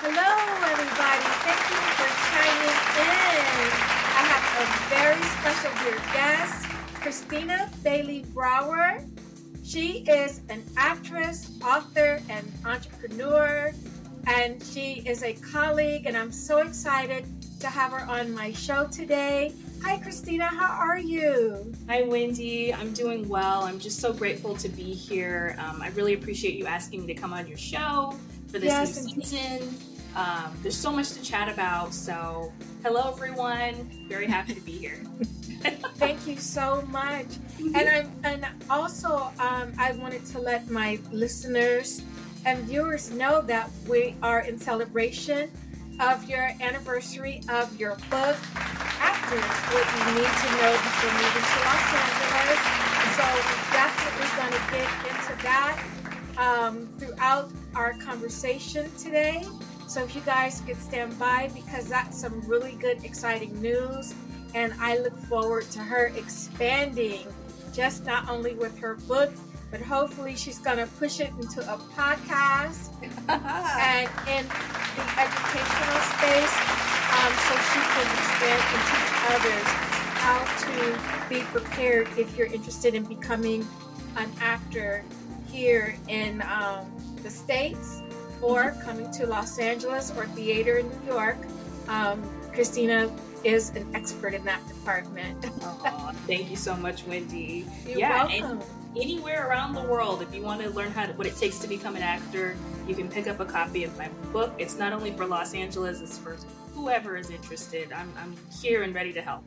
Hello, everybody. Thank you for chiming in. I have a very special dear guest, Krystina Bailey Brawer. She is an actress, author, and entrepreneur, and she is a colleague, and I'm so excited to have her on my show today. Hi, Krystina. How are you? Hi, Windi. I'm doing well. I'm just so grateful to be here. Um, I really appreciate you asking me to come on your show for this Yes, season. Um, there's so much to chat about. So, hello, everyone. Very happy to be here. Thank you so much. And I and also um, I wanted to let my listeners and viewers know that we are in celebration of your anniversary of your book, Actors: What You Need to Know Before Moving to Los Angeles. So we're definitely going to get into that um, throughout our conversation today. So if you guys could stand by because that's some really good, exciting news. And I look forward to her expanding just not only with her book, but hopefully she's going to push it into a podcast and in the educational space um, so she can expand and teach others how to be prepared if you're interested in becoming an actor here in um, the States or coming to Los Angeles or theater in New York. Um, Krystina is an expert in that department. Thank you so much, Windi. You're yeah, welcome. anywhere around the world, if you want to learn how to, what it takes to become an actor, you can pick up a copy of my book. It's not only for Los Angeles; it's for whoever is interested. I'm, I'm here and ready to help.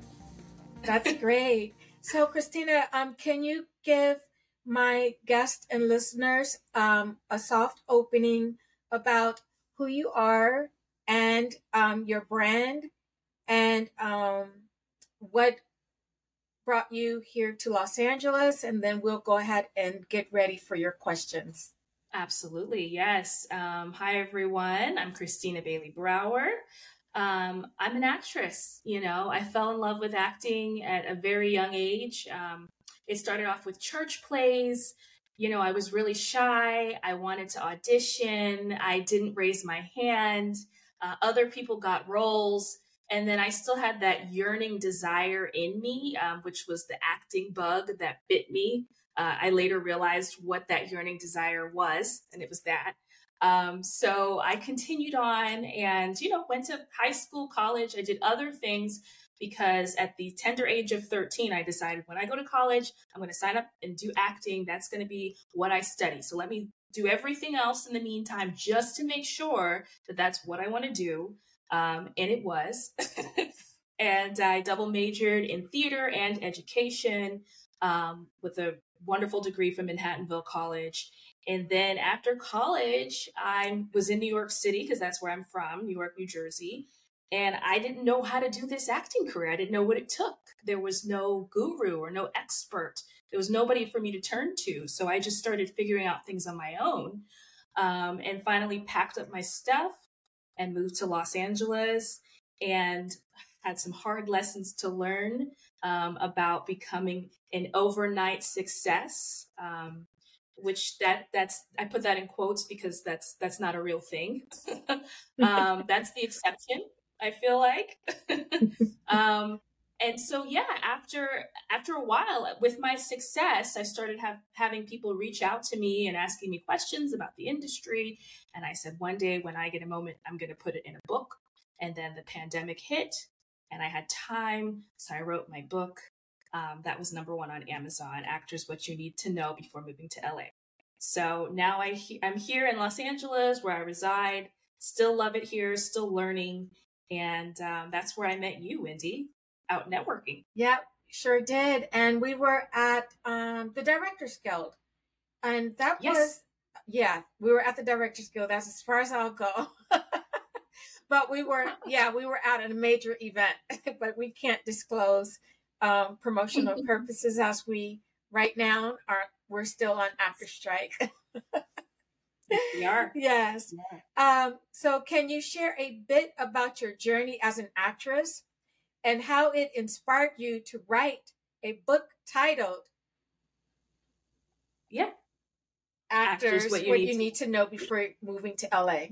That's great. So, Krystina, um, can you give my guests and listeners um, a soft opening about who you are and um, your brand and um, what brought you here to Los Angeles? And then we'll go ahead and get ready for your questions. Absolutely, yes. Um, hi, everyone. I'm Krystina Bailey Brawer. Um, I'm an actress. You know, I fell in love with acting at a very young age. Um, it started off with church plays. You know, I was really shy. I wanted to audition. I didn't raise my hand. Uh, other people got roles. And then I still had that yearning desire in me, um, which was the acting bug that bit me. Uh, I later realized what that yearning desire was, and it was that. Um, so I continued on and, you know, went to high school, college. I did other things because at the tender age of 13, I decided when I go to college, I'm going to sign up and do acting. That's going to be what I study. So let me do everything else in the meantime just to make sure that that's what I want to do. Um, and it was. and I double majored in theater and education um, with a wonderful degree from Manhattanville College. And then after college, I was in New York City because that's where I'm from, New York, New Jersey. And I didn't know how to do this acting career. I didn't know what it took. There was no guru or no expert. There was nobody for me to turn to. So I just started figuring out things on my own um, and finally packed up my stuff and moved to Los Angeles and had some hard lessons to learn um, about becoming an overnight success. Um, which that that's I put that in quotes because that's that's not a real thing. um, that's the exception. I feel like. um, and so yeah, after after a while with my success, I started have, having people reach out to me and asking me questions about the industry. And I said, one day when I get a moment, I'm going to put it in a book. And then the pandemic hit, and I had time, so I wrote my book. Um, that was number one on Amazon. Actors, what you need to know before moving to LA. So now I he- I'm here in Los Angeles, where I reside. Still love it here. Still learning, and um, that's where I met you, Windi, out networking. Yeah, sure did. And we were at um, the Directors Guild. And that Yes. was, yeah, we were at the Directors Guild. That's as far as I'll go. but we were, yeah, we were at a major event, but we can't disclose um, promotional purposes as we right now are, we're still on after strike. We are. yes. Um, so, can you share a bit about your journey as an actress and how it inspired you to write a book titled Yeah. Actors, Actors, What You, need, to... know before moving to LA?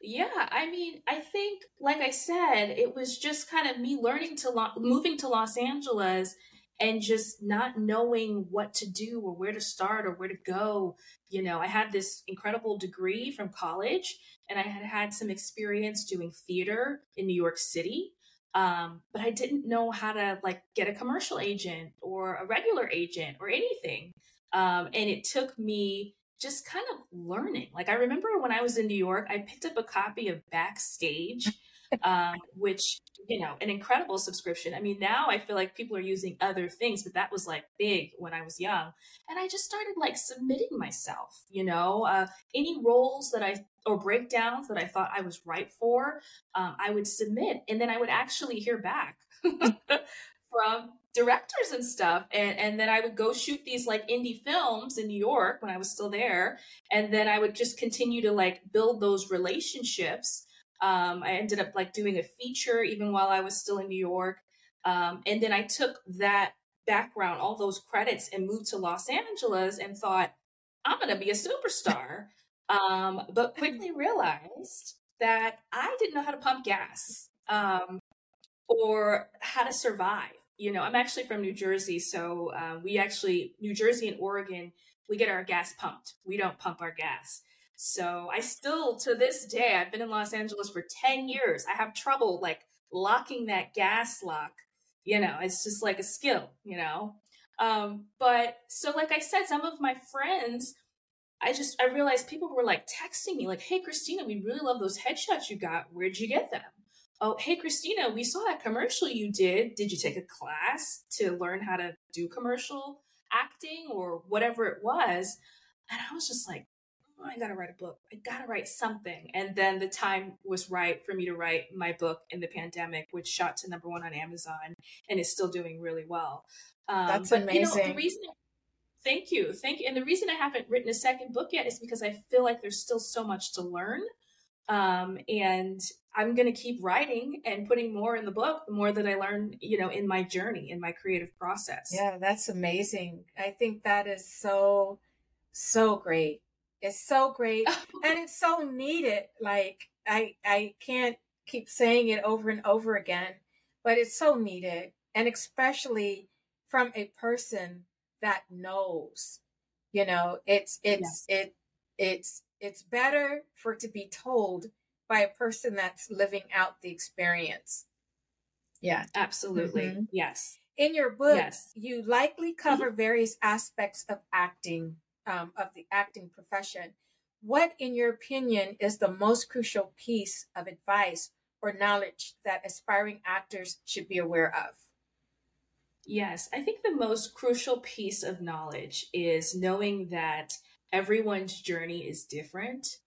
Yeah, I mean, I think, like I said, it was just kind of me learning to lo- moving to Los Angeles and just not knowing what to do or where to start or where to go. You know, I had this incredible degree from college and I had had some experience doing theater in New York City. Um, but I didn't know how to like get a commercial agent or a regular agent or anything. Um, and it took me just kind of learning. Like I remember when I was in New York, I picked up a copy of Backstage, um, which you know, an incredible subscription. I mean, now I feel like people are using other things, but that was like big when I was young, and I just started like submitting myself. You know, uh, any roles that I or breakdowns that I thought I was right for, um, I would submit, and then I would actually hear back. from directors and stuff and and then i would go shoot these like indie films in new york when i was still there and then i would just continue to like build those relationships um, i ended up like doing a feature even while i was still in new york um, and then i took that background all those credits and moved to los angeles and thought i'm gonna be a superstar um, but quickly realized that i didn't know how to pump gas um, or how to survive you know, I'm actually from New Jersey, so uh, we actually New Jersey and Oregon, we get our gas pumped. We don't pump our gas. So I still, to this day, I've been in Los Angeles for 10 years. I have trouble like locking that gas lock. You know, it's just like a skill, you know? Um, but so, like I said, some of my friends, I just, I realized people were like texting me, like, hey, Krystina, we really love those headshots you got. Where'd you get them? oh, hey, Krystina, we saw that commercial you did. Did you take a class to learn how to do commercial acting or whatever it was? And I was just like, oh, I got to write a book. I got to write something. And then the time was right for me to write my book in the pandemic, which shot to number one on Amazon and is still doing really well. Um, That's but, amazing. You know, the reason Thank you. Thank you. And the reason I haven't written a second book yet is because I feel like there's still so much to learn. Um, and I'm going to keep writing and putting more in the book the more that I learn, you know, in my journey, in my creative process. Yeah, that's amazing. I think that is so, so great. It's so great and it's so needed. Like I, I can't keep saying it over and over again, but it's so needed. And especially from a person that knows, you know, it's, it's, yes. it, it's, it's better for it to be told by a person that's living out the experience. Yeah. Absolutely. Mm-hmm. Yes. In your book, yes. you likely mm-hmm. cover mm-hmm. various aspects of acting, um, of the acting profession. What, in your opinion, is the most crucial piece of advice or knowledge that aspiring actors should be aware of? Yes, I think the most crucial piece of knowledge is knowing that everyone's journey is different.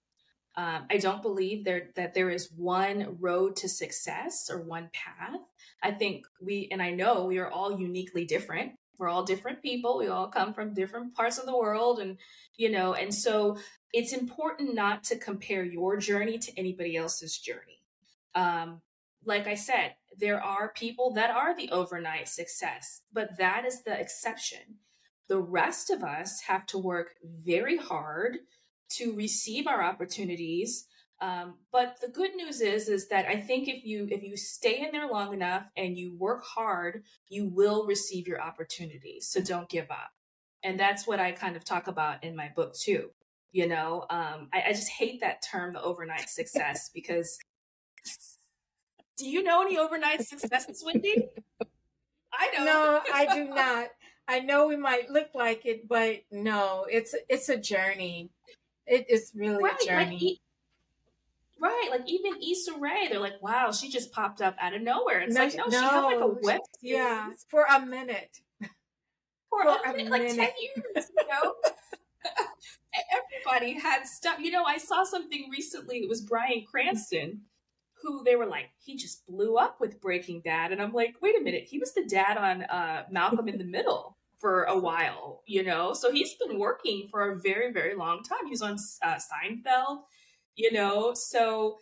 Um, I don't believe there that there is one road to success or one path. I think we, and I know we are all uniquely different. We're all different people. We all come from different parts of the world, and you know, and so it's important not to compare your journey to anybody else's journey. Um, like I said, there are people that are the overnight success, but that is the exception. The rest of us have to work very hard to receive our opportunities. Um, but the good news is, is that I think if you if you stay in there long enough and you work hard, you will receive your opportunities. So don't give up. And that's what I kind of talk about in my book too. You know, um, I, I just hate that term, the overnight success, because do you know any overnight successes, Windi? I don't. No, I do not. I know we might look like it, but no, it's it's a journey. It is really right, a journey. Like, right, like even Issa Rae, they're like, "Wow, she just popped up out of nowhere." It's no, like, no, no, she had like a web, yeah, for a minute, for, for a, a minute, minute, like ten years, you know. Everybody had stuff. You know, I saw something recently. It was Bryan Cranston, who they were like, he just blew up with Breaking Bad, and I'm like, wait a minute, he was the dad on uh, Malcolm in the Middle for a while, you know? So he's been working for a very, very long time. He was on uh, Seinfeld, you know? So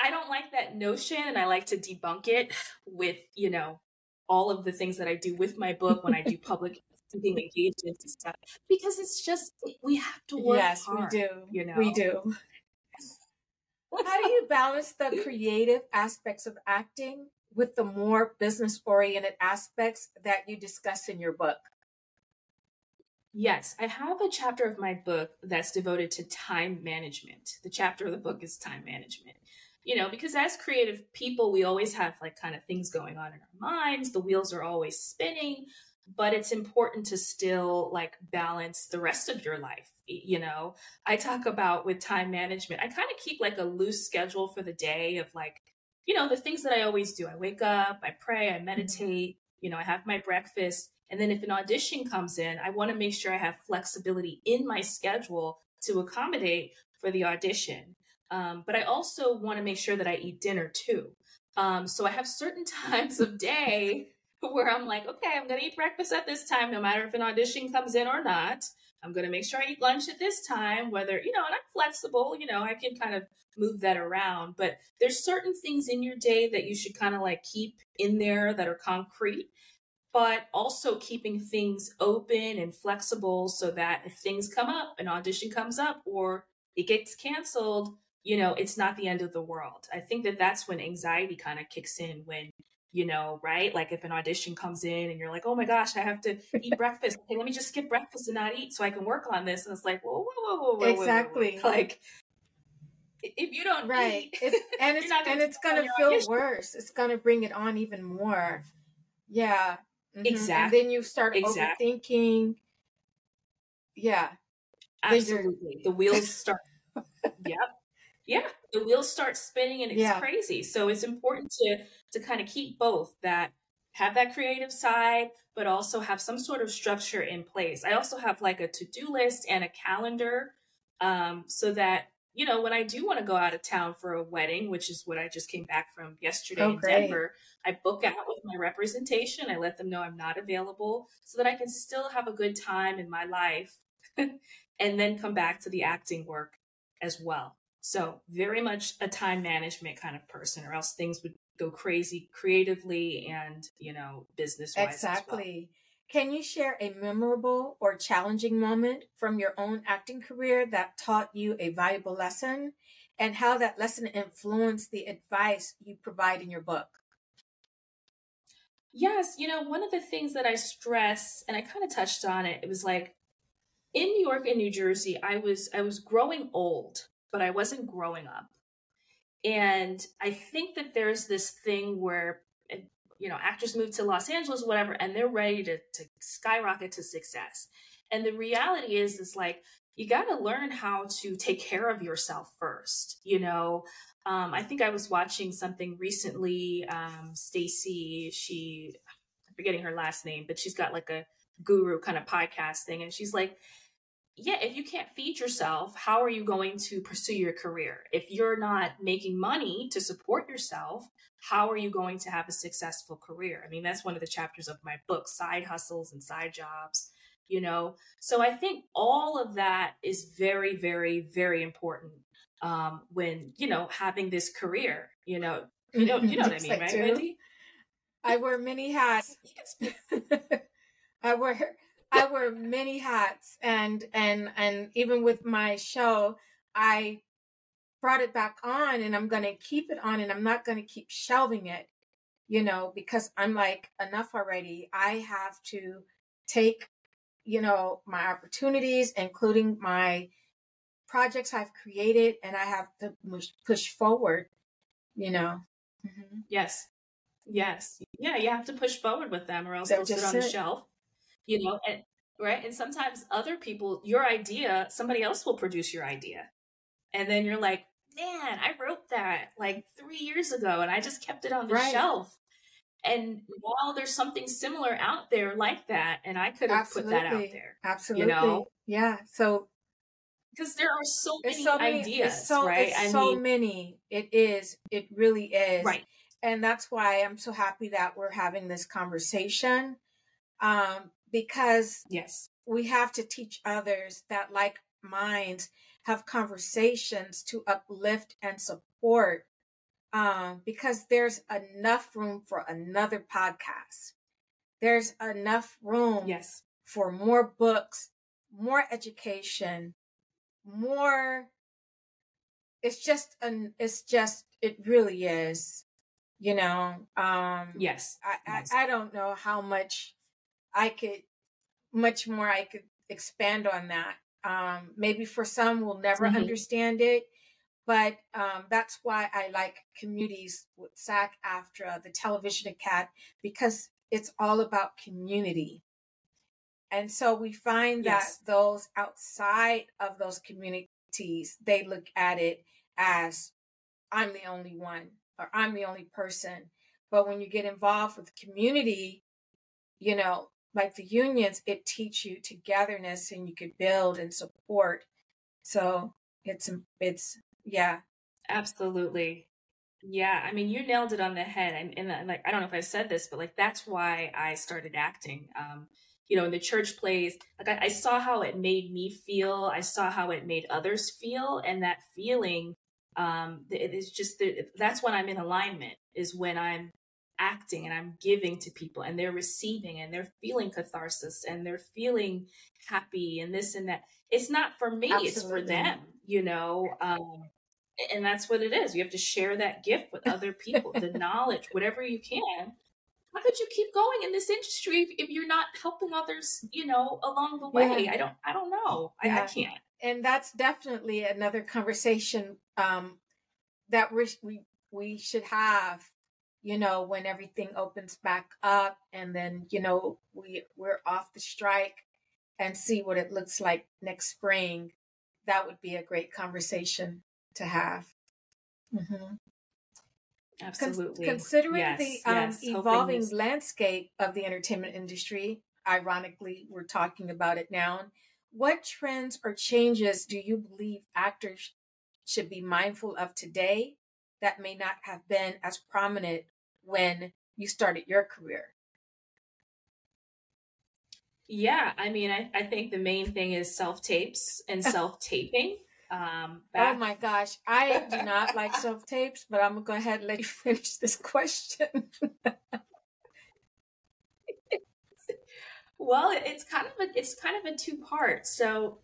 I don't like that notion and I like to debunk it with, you know, all of the things that I do with my book when I do public speaking engagements and stuff because it's just we have to work yes, hard. we do. You know, we do. How do you balance the creative aspects of acting with the more business oriented aspects that you discuss in your book? Yes, I have a chapter of my book that's devoted to time management. The chapter of the book is time management. You know, because as creative people, we always have like kind of things going on in our minds. The wheels are always spinning, but it's important to still like balance the rest of your life. You know, I talk about with time management, I kind of keep like a loose schedule for the day of like, you know, the things that I always do. I wake up, I pray, I mm-hmm. meditate, you know, I have my breakfast and then if an audition comes in, I want to make sure I have flexibility in my schedule to accommodate for the audition. Um, but I also want to make sure that I eat dinner too. Um, so I have certain times of day where I'm like, okay, I'm going to eat breakfast at this time, no matter if an audition comes in or not. I'm going to make sure I eat lunch at this time, whether, you know, and I'm flexible, you know, I can kind of move that around. But there's certain things in your day that you should kind of like keep in there that are concrete but also keeping things open and flexible so that if things come up, an audition comes up, or it gets canceled, you know, it's not the end of the world. I think that that's when anxiety kind of kicks in when, you know, right? Like if an audition comes in and you're like, oh my gosh, I have to eat breakfast. Okay, let me just skip breakfast and not eat so I can work on this. And it's like, whoa, whoa, whoa, whoa, whoa exactly. Whoa, whoa. Like, if you don't right, eat, it's, and it's and it's gonna feel audition. worse. It's gonna bring it on even more. Yeah, Mm-hmm. Exactly. And then you start exactly. overthinking. Yeah. Absolutely. The wheels start. yep. Yeah. The wheels start spinning and it's yeah. crazy. So it's important to to kind of keep both that have that creative side, but also have some sort of structure in place. I also have like a to-do list and a calendar um, so that you know, when I do want to go out of town for a wedding, which is what I just came back from yesterday oh, in. Denver, I book out with my representation. I let them know I'm not available so that I can still have a good time in my life and then come back to the acting work as well. So, very much a time management kind of person, or else things would go crazy creatively and, you know, business wise. Exactly. Can you share a memorable or challenging moment from your own acting career that taught you a valuable lesson and how that lesson influenced the advice you provide in your book? Yes, you know, one of the things that I stress and I kind of touched on it, it was like in New York and New Jersey, I was I was growing old, but I wasn't growing up. And I think that there's this thing where you know, actors move to Los Angeles, whatever, and they're ready to, to skyrocket to success. And the reality is, is like, you got to learn how to take care of yourself first. You know, um, I think I was watching something recently. Um, Stacy, she, I'm forgetting her last name, but she's got like a guru kind of podcast thing. And she's like, yeah, if you can't feed yourself, how are you going to pursue your career? If you're not making money to support yourself, how are you going to have a successful career? I mean, that's one of the chapters of my book, side hustles and side jobs, you know? So I think all of that is very, very, very important um, when, you know, having this career, you know, you know, you know what I mean, right, Windi? I wear many hats. I wear I wear many hats and and and even with my show, I brought it back on and I'm going to keep it on and I'm not going to keep shelving it, you know, because I'm like enough already. I have to take, you know, my opportunities including my projects I've created and I have to push forward, you know. Mm-hmm. Yes. Yes. Yeah, you have to push forward with them or else they'll sit on the shelf you know and right and sometimes other people your idea somebody else will produce your idea and then you're like man i wrote that like three years ago and i just kept it on the right. shelf. And while there's something similar out there like that and i could have put that out there absolutely. you know? Yeah so because there are so many, so many ideas so, right? I so mean, many. It is it really is. Right. And that's why i'm so happy that we're having this conversation um, because yes. we have to teach others that like minds have conversations to uplift and support um, because there's enough room for another podcast. There's enough room yes. for more books more education more it's just an it's just it really is you know? Um yes. I, yes. I i don't know how much i could much more i could expand on that um maybe for some will never mm-hmm. understand it but um that's why i like communities with sac aftra the television acad because it's all about community and so we find yes. that those outside of those communities they look at it as I'm the only one or I'm the only person. But when you get involved with community, you know, like the unions, it teach you togetherness and you could build and support. So it's it's yeah. Absolutely. Yeah, I mean, you nailed it on the head. And, and like, I don't know if I said this, but like, that's why I started acting. Um, you know, in the church plays, like I, I saw how it made me feel. I saw how it made others feel, and that feeling um, it is just that's when I'm in alignment is when I'm acting and I'm giving to people and they're receiving and they're feeling catharsis and they're feeling happy and this and that. It's not for me, Absolutely. it's for them, you know. Um, and that's what it is. You have to share that gift with other people, the knowledge, whatever you can. How could you keep going in this industry if, if you're not helping others, you know, along the way? Yeah. I don't, I don't know. Yeah. I, I can't and that's definitely another conversation um, that we we we should have. You know, when everything opens back up, and then you know we we're off the strike, and see what it looks like next spring. That would be a great conversation to have. Mm-hmm. Absolutely. Con- considering yes, the um, yes. evolving landscape of the entertainment industry, ironically, we're talking about it now what trends or changes do you believe actors should be mindful of today that may not have been as prominent when you started your career? Yeah, I mean, I, I think the main thing is self tapes and self taping. Um, oh back- oh my gosh, I do not like self tapes, but I'm gonna go ahead and let you finish this question. Well, it's kind of a it's kind of a two part. So,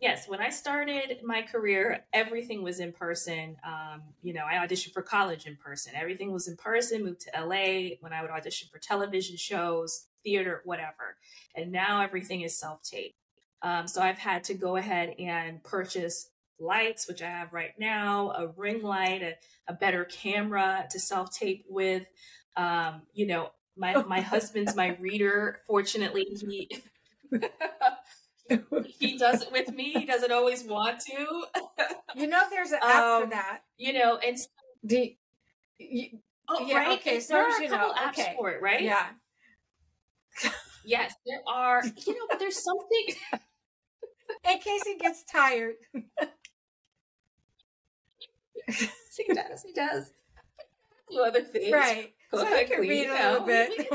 yes, when I started my career, everything was in person. Um, you know, I auditioned for college in person. Everything was in person. Moved to LA when I would audition for television shows, theater, whatever. And now everything is self tape. Um, so I've had to go ahead and purchase lights, which I have right now, a ring light, a, a better camera to self tape with. Um, you know, my my husband's my reader. Fortunately, he he does it with me. He doesn't always want to. you know, there's an app um, for that. You know, and so, Do you, oh, yeah, right. Okay, so there are a couple know. apps okay. for it, right? Yeah. yes, there are. You know, but there's something. In case he gets tired. he does. He does. Do other things, right? so I can read a little bit.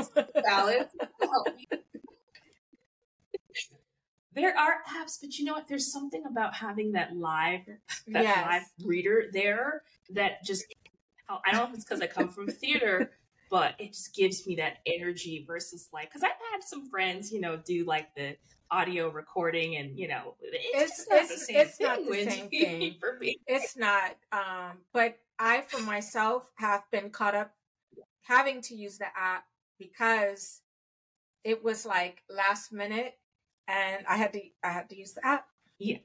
Balance. There are apps, but you know what? There's something about having that live, that yes. live reader there that just. I don't know if it's because I come from theater, but it just gives me that energy versus like because I've had some friends, you know, do like the audio recording and you know it's, it's, it's not the same, it's, not the same thing for me. It's not. Um, but I, for myself, have been caught up having to use the app because it was like last minute and I had to I had to use the app. Yeah.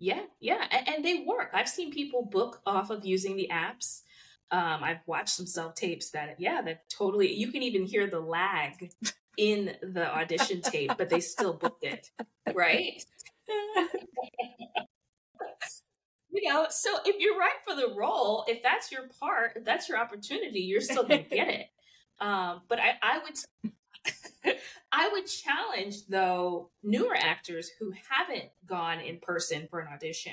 Yeah, yeah, and, and they work. I've seen people book off of using the apps. Um, I've watched some self tapes that, yeah, that totally. You can even hear the lag in the audition tape, but they still booked it, right? you know, so if you're right for the role, if that's your part, if that's your opportunity, you're still gonna get it. Um, but I, I would I would challenge though newer actors who haven't gone in person for an audition.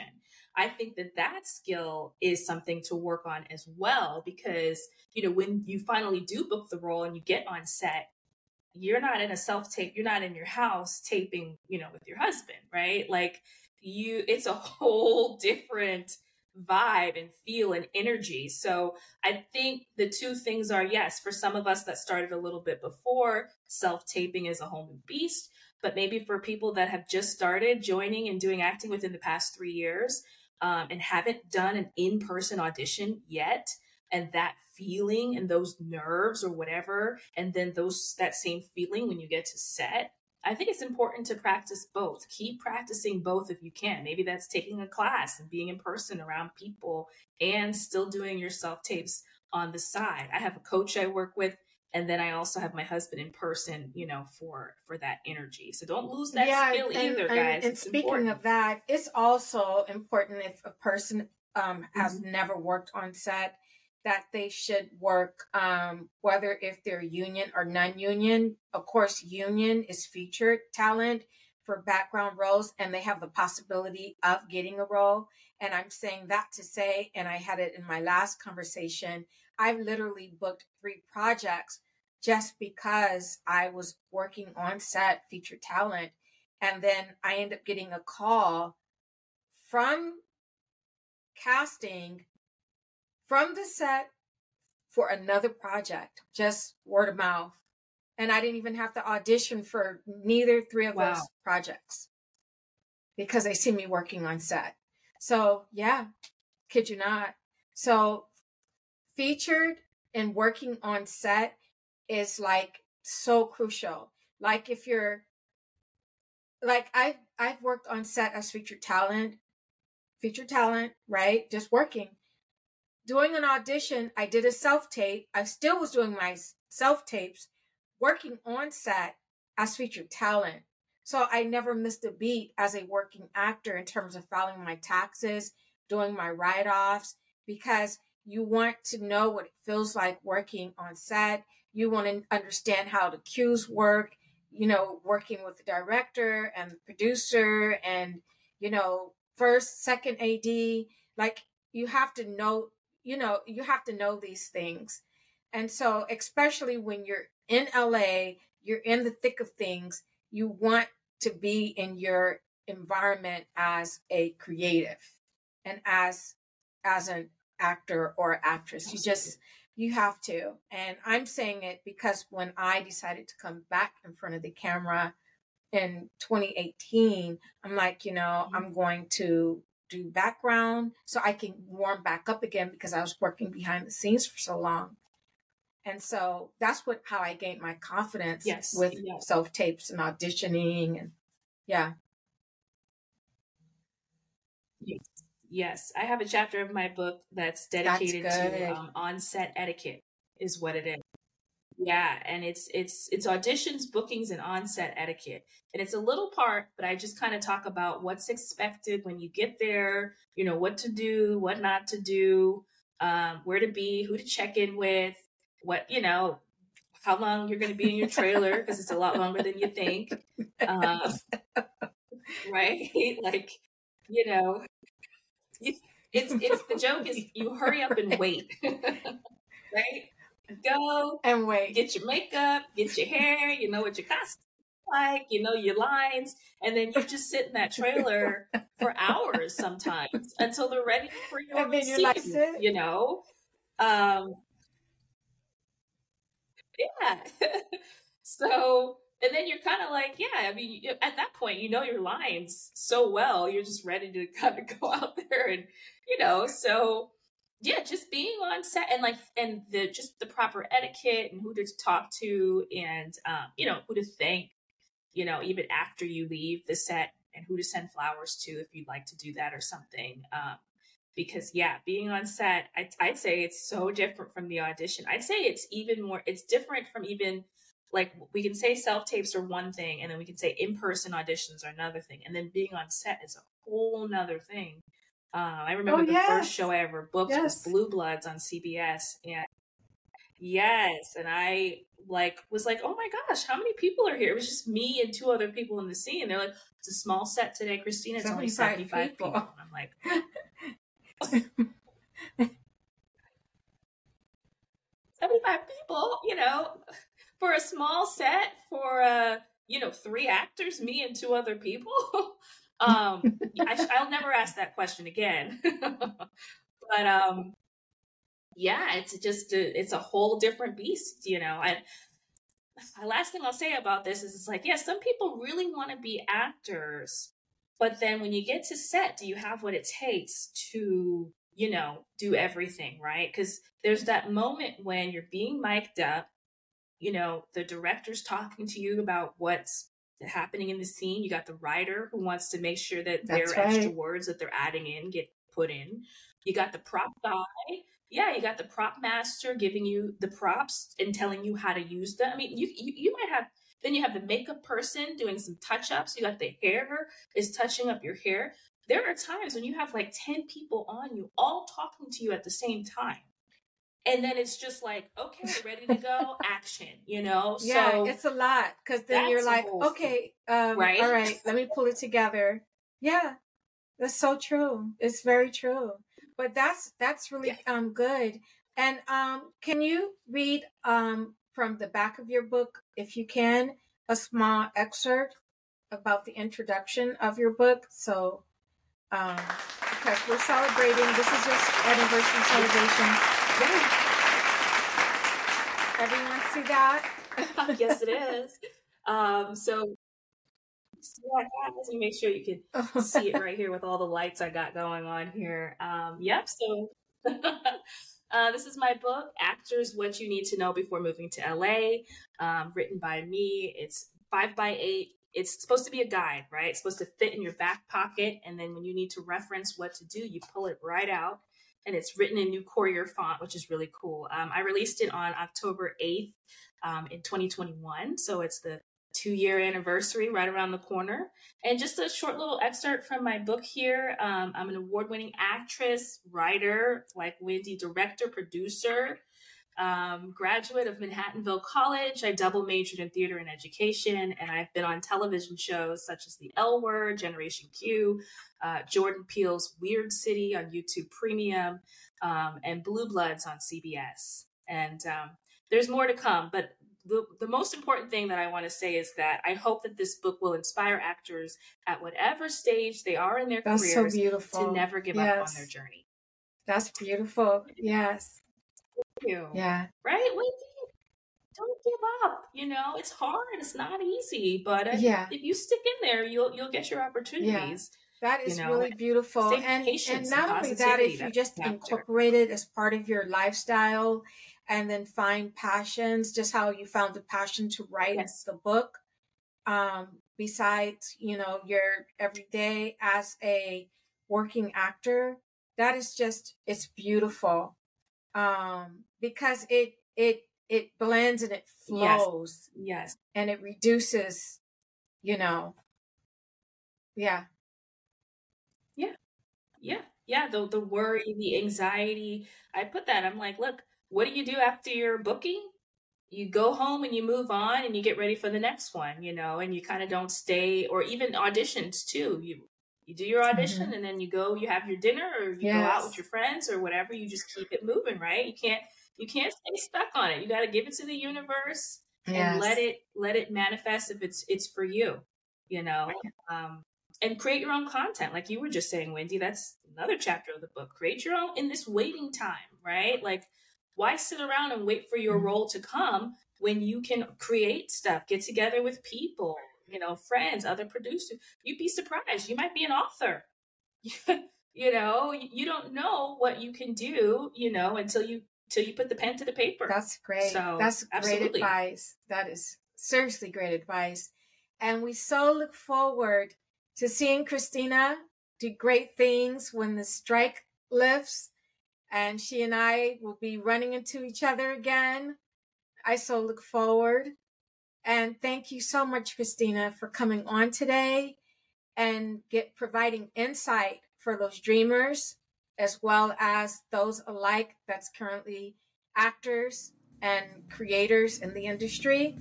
I think that that skill is something to work on as well because you know when you finally do book the role and you get on set, you're not in a self tape, you're not in your house taping, you know, with your husband, right? Like you it's a whole different vibe and feel and energy. So I think the two things are yes, for some of us that started a little bit before, self taping is a whole new beast. But maybe for people that have just started joining and doing acting within the past three years, um, and haven't done an in-person audition yet and that feeling and those nerves or whatever and then those that same feeling when you get to set i think it's important to practice both keep practicing both if you can maybe that's taking a class and being in person around people and still doing your self tapes on the side i have a coach i work with and then I also have my husband in person, you know, for for that energy. So don't lose that yeah, skill and, either, guys. And, and speaking important. of that, it's also important if a person um, has mm-hmm. never worked on set that they should work, um, whether if they're union or non-union. Of course, union is featured talent for background roles, and they have the possibility of getting a role. And I'm saying that to say, and I had it in my last conversation I've literally booked three projects just because I was working on set feature talent. And then I end up getting a call from casting from the set for another project, just word of mouth. And I didn't even have to audition for neither three of wow. those projects because they see me working on set. So, yeah, kid you not. So, featured and working on set is like so crucial. Like if you're like I I've worked on set as featured talent, featured talent, right? Just working. Doing an audition, I did a self tape. I still was doing my self tapes, working on set as featured talent. So I never missed a beat as a working actor in terms of filing my taxes, doing my write offs, because you want to know what it feels like working on set. You want to understand how the cues work, you know, working with the director and the producer and, you know, first, second AD. Like you have to know, you know, you have to know these things. And so, especially when you're in LA, you're in the thick of things, you want to be in your environment as a creative and as as an actor or actress. You just you have to. And I'm saying it because when I decided to come back in front of the camera in 2018, I'm like, you know, mm-hmm. I'm going to do background so I can warm back up again because I was working behind the scenes for so long. And so that's what how I gained my confidence yes, with self tapes and auditioning and yeah. Yes. I have a chapter of my book that's dedicated that's to um, on-set etiquette. Is what it is. Yeah, and it's it's it's auditions, bookings, and on-set etiquette, and it's a little part, but I just kind of talk about what's expected when you get there. You know what to do, what not to do, um, where to be, who to check in with, what you know, how long you're going to be in your trailer because it's a lot longer than you think. Um, right? like, you know, it's it's the joke is you hurry up and wait, right? Go and wait. Get your makeup, get your hair. You know what your costume like. You know your lines, and then you just sit in that trailer for hours sometimes until they're ready for your and then like, you know. Um, yeah. so and then you're kind of like, yeah, I mean, at that point, you know your lines so well, you're just ready to kind of go out there and, you know, so yeah, just being on set and like, and the just the proper etiquette and who to talk to and, um, you know, who to thank, you know, even after you leave the set and who to send flowers to if you'd like to do that or something. Um, because yeah, being on set, I, I'd say it's so different from the audition. I'd say it's even more, it's different from even like we can say self tapes are one thing and then we can say in-person auditions are another thing and then being on set is a whole nother thing uh, i remember oh, the yes. first show i ever booked yes. was blue bloods on cbs and yes and i like was like oh my gosh how many people are here it was just me and two other people in the scene they're like it's a small set today krystina it's only 75 people, people. i'm like 75 people you know for a small set for uh you know three actors me and two other people um I, i'll never ask that question again but um yeah it's just a, it's a whole different beast you know I, the last thing I'll say about this is it's like, yeah, some people really want to be actors, But then when you get to set, do you have what it takes to, you know, do everything, right? Because there's that moment when you're being mic'd up, you know, the director's talking to you about what's happening in the scene. You got the writer who wants to make sure that That's their extra words that they're adding in get put in. You got the prop guy. Yeah, you got the prop master giving you the props and telling you how to use them. I mean, you you, you might have then you have the makeup person doing some touch ups. You got the hair is touching up your hair. There are times when you have like 10 people on you, all talking to you at the same time. And then it's just like, okay, ready to go, action, you know? Yeah, so it's a lot because then you're like, okay, um, Right? all right, let me pull it together. Yeah, that's so true. It's very true. But that's that's really yeah. um good. And um, can you read um from the back of your book, if you can, a small excerpt about the introduction of your book? So, um, because we're celebrating, this is your anniversary celebration. Yeah. Everyone see that? yes, it is. Um, so, so yeah, let me make sure you can see it right here with all the lights I got going on here. Um, yep. So uh, this is my book, Actors: What You Need to Know Before Moving to LA, um, written by me. It's five by eight. It's supposed to be a guide, right? It's supposed to fit in your back pocket, and then when you need to reference what to do, you pull it right out. And it's written in New Courier font, which is really cool. Um, I released it on October 8th um, in 2021. So it's the two year anniversary right around the corner. And just a short little excerpt from my book here. Um, I'm an award winning actress, writer, like Windi, director, producer, um, graduate of Manhattanville College. I double majored in theater and education, and I've been on television shows such as The L Word, Generation Q, uh, Jordan Peele's Weird City on YouTube Premium, um, and Blue Bloods on CBS. And um, there's more to come, but the, the most important thing that I want to say is that I hope that this book will inspire actors at whatever stage they are in their That's so careers beautiful. to never give up on their journey. That's beautiful. Yes. You. Yeah. Right? Windi? Don't give up. You know, it's hard. It's not easy, but Yeah. if you stick in there, you'll you'll get your opportunities. That You know, really beautiful. And and not only that, if you just factor. incorporate it as part of your lifestyle and then find passions, just how you found the passion to write Yes. the book. Um, besides, you know, your everyday as a working actor, that is just it's beautiful. Um, because it it it blends and it flows Yes. and it reduces, you know, yeah. Yeah. Yeah. Yeah. The the worry, the anxiety. I put that. I'm like, look, what do you do after your booking? You go home and you move on and you get ready for the next one, you know, and you kind of don't stay or even auditions too. You you do your mm-hmm. audition and then you go, you have your dinner or you go out with your friends or whatever. You just keep it moving, right? You can't you can't stay stuck on it. You got to give it to the universe and let it let it manifest if it's it's for you you know? Um and create your own content like you were just saying windi that's another chapter of the book. Create your own in this waiting time right? Like why sit around and wait for your Mhm. role to come when you can create stuff get together with people you know friends other producers you'd be surprised. You might be an author. You know you don't know what you can do you know until you until you put the pen to the paper That's great. So, That's great advice. That is seriously great advice. And we so look forward to seeing Krystina do great things when the strike lifts and she and I will be running into each other again. I so look forward. And thank you so much, Krystina, for coming on today and get providing insight for those dreamers as well as those alike that's currently actors and creators in the industry.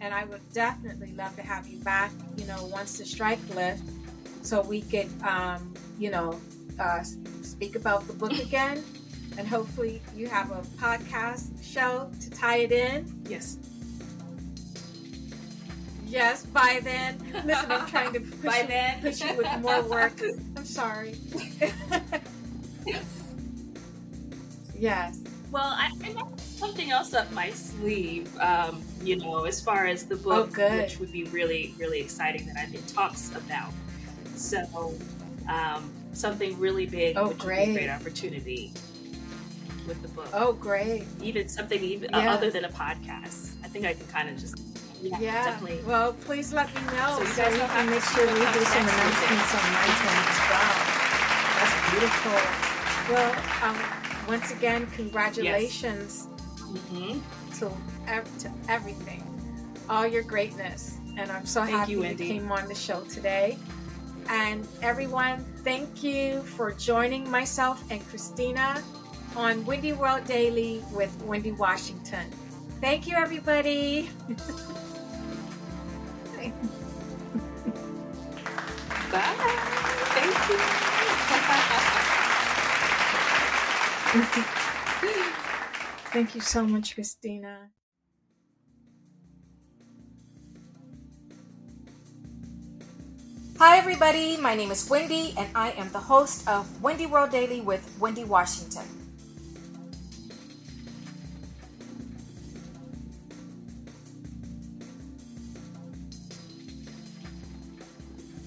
And I would definitely love to have you back, you know, once the strike lifts, so we could, um, you know, uh, speak about the book again. And hopefully you have a podcast show to tie it in. yes Yes, by then. Listen, I'm trying to push, By you, then. push you with more work. I'm sorry. Yes. Well, I, I have something else up my sleeve, um, you know, as far as the book, Oh, which would be really, really exciting that I'm in talks about. So, um, something really big, oh, which great. would be a great opportunity with the book. Oh, great! Even something even uh, Yeah. other than a podcast. I think I can kind of just yeah, Yeah. definitely. Well, please let me know So so, you guys we can to make sure we do some next with it. announcements on my as well. That's beautiful. Well, um, once again, congratulations Mhm. to ev- to everything, all your greatness, and I'm so Thank happy you, you came on the show today. And everyone, thank you for joining myself and Krystina on Windi World Daily with Windi Washington. Thank you, everybody. Bye. Thank you. Thank you so much, Krystina. Hi, everybody. My name is Windi, and I am the host of Windi World Daily with Windi Washington.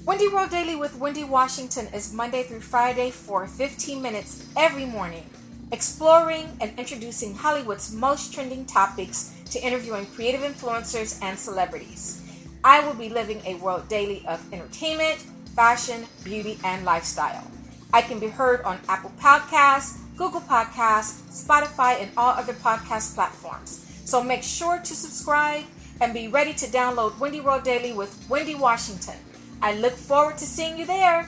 Windi World Daily with Windi Washington is Monday through Friday for 15 minutes every morning, exploring and introducing Hollywood's most trending topics to interviewing creative influencers and celebrities. I will be living a world daily of entertainment, fashion, beauty, and lifestyle. I can be heard on Apple Podcasts, Google Podcasts, Spotify, and all other podcast platforms. So make sure to subscribe and be ready to download Windi World Daily with Windi Washington. I look forward to seeing you there.